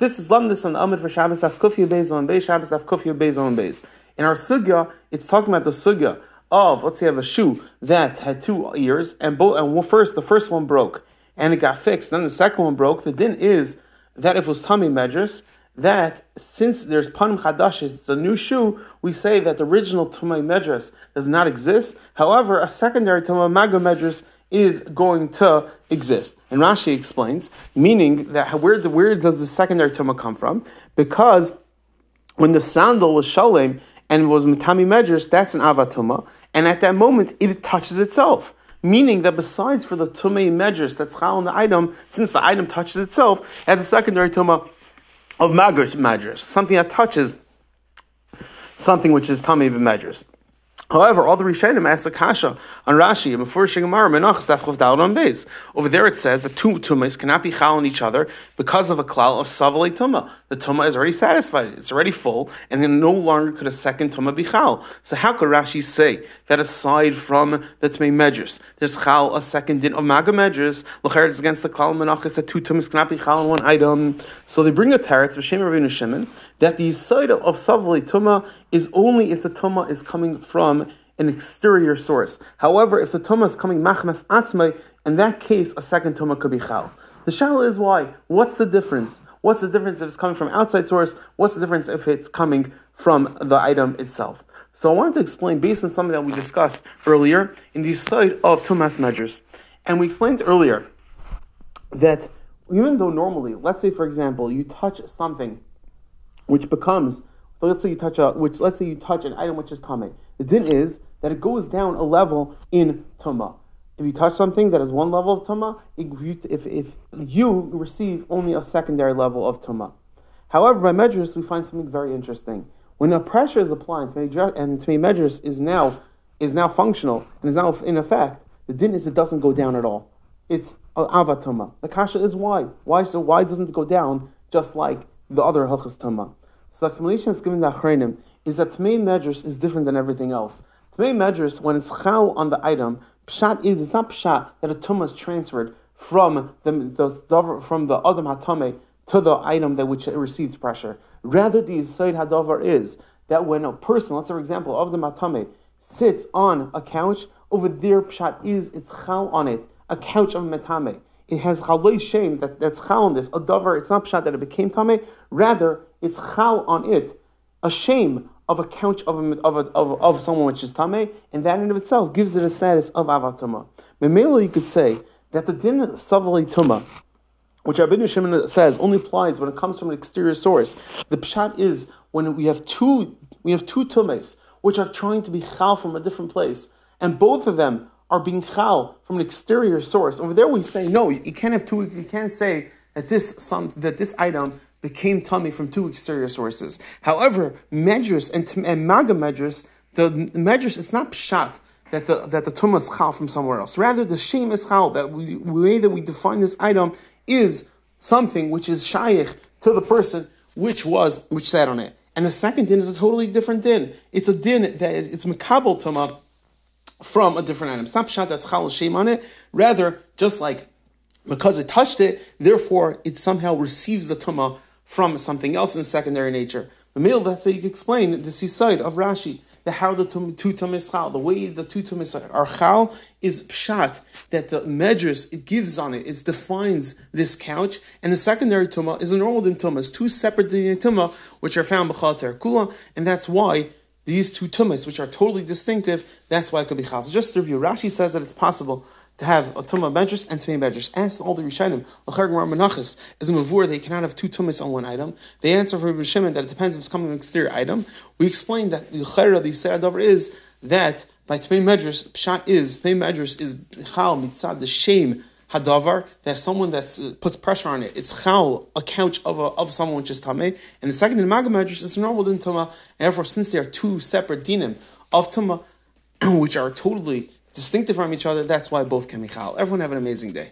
This is Lamdis on Amid for Shabbos Af Kufya Beis on Beis, Shabbos Af Kufya Beis. In our Sugya, it's talking about the Sugya of, let's say, have a shoe that had two ears, and both, and first, the first one broke, and it got fixed, then the second one broke. The din is that if it was tmei medras, that since there's panim chadash, it's a new shoe, we say that the original tmei medras does not exist. However, a secondary tummy maga medras is going to exist. And Rashi explains, meaning that where, where does the secondary tumah come from? Because when the sandal was shalem and was matami medras, that's an avatuma, and at that moment it touches itself. Meaning that besides for the tumah medras that's chal on the item, since the item touches itself, as a secondary tumah of magos medras, something that touches something which is tmei medras. However, all the Rishonim ask a kasha on Rashi and before Shigamar Menachas Dafchav on base. Over there it says that two tumas cannot be chal on each other because of a klal of savali tuma. The tuma is already satisfied; it's already full, and then no longer could a second tuma be chal. So how could Rashi say that aside from the tmei medrus, there's chal a second din of maga medrus? L'cher is against the klal Menachas that two tumas cannot be chal on one item. So they bring a teretz b'shem Rabbeinu Shimon that the side of savali tuma is only if the tuma is coming from an exterior source. However, if the tumah is coming machmas atzmai, in that case, a second tumah could be chal. The shal is why. What's the difference? What's the difference if it's coming from outside source? What's the difference if it's coming from the item itself? So I wanted to explain based on something that we discussed earlier in the side of tumas measures. And we explained earlier that even though normally, let's say for example, you touch something which becomes, let's say you touch a, which let's say you touch an item which is tame. The din is that it goes down a level in Tuma. If you touch something that is one level of Tuma, if, if, you receive only a secondary level of Tuma. However, by Medrus, we find something very interesting. When a pressure is applied to and Tmei Medrus is now, is now functional and is now in effect, the din is it doesn't go down at all. It's avatuma. The kasha is why. Why so? Why doesn't it go down just like the other halachas tuma? So the explanation is given the achrenim is that tmei medrus is different than everything else. Tmei Medrash, when it's chal on the item, pshat is, it's not pshat that a tumah is transferred from the, the from the adam hatame to the item that which receives pressure. Rather, the yisoid hadavar is that when a person, let's say for example, of the matame, sits on a couch, over there pshat is it's chal on it, a couch of matame. It has chaloi shame that, that's chal on this. A davar, it's not pshat that it became tame, rather it's chal on it, a shame of a couch of, a, of, a, of, of someone which is tame, and that in of itself gives it a status of avatuma. Memela, you could say that the din savali tuma, which Rabbi Shimon says only applies when it comes from an exterior source. The pshat is when we have two we have two tumes which are trying to be chal from a different place, and both of them are being chal from an exterior source. Over there, we say no. You can't have two. You can't say that this some that this item became tummy from two exterior sources. However, medrus and, and maga medrus, the medrus, it's not pshat that the that the tumah is chal from somewhere else. Rather, the shame is chal. That we, the way that we define this item is something which is shaykh to the person which was which sat on it. And the second din is a totally different din. It's a din that it's makabel tumah from a different item. It's not pshat that's chal shame on it. Rather, just like because it touched it, therefore it somehow receives the tumah from something else in secondary nature. The meal, that's how you can explain the side of Rashi, the how the two tumis chal, the way the two tumis are chal is pshat, that the medrus, it gives on it, it defines this couch, and the secondary tumah is a normal din tumah, two separate tumah, which are found b'chal kula, and that's why these two tumas, which are totally distinctive, that's why it could be chal. So just to review, Rashi says that it's possible to have a tumah benches and tmei benches. Ask all the Rishonim, l'char menachas is a mavur they cannot have two tumas on one item. They answer for Rabbi Shimon that it depends if it's coming from an exterior item. We explained that the l'char the Yisrael is that by tmei medrash pshat is tmei medrash is chal mitzad the shame hadavar that someone that uh, puts pressure on it. It's chal a couch of a, of someone which is tameh, and the second in magam medrash is normal din tuma. And therefore, since there are two separate dinim of tuma, which are totally distinctive from each other. That's why both can be chal. Everyone have an amazing day.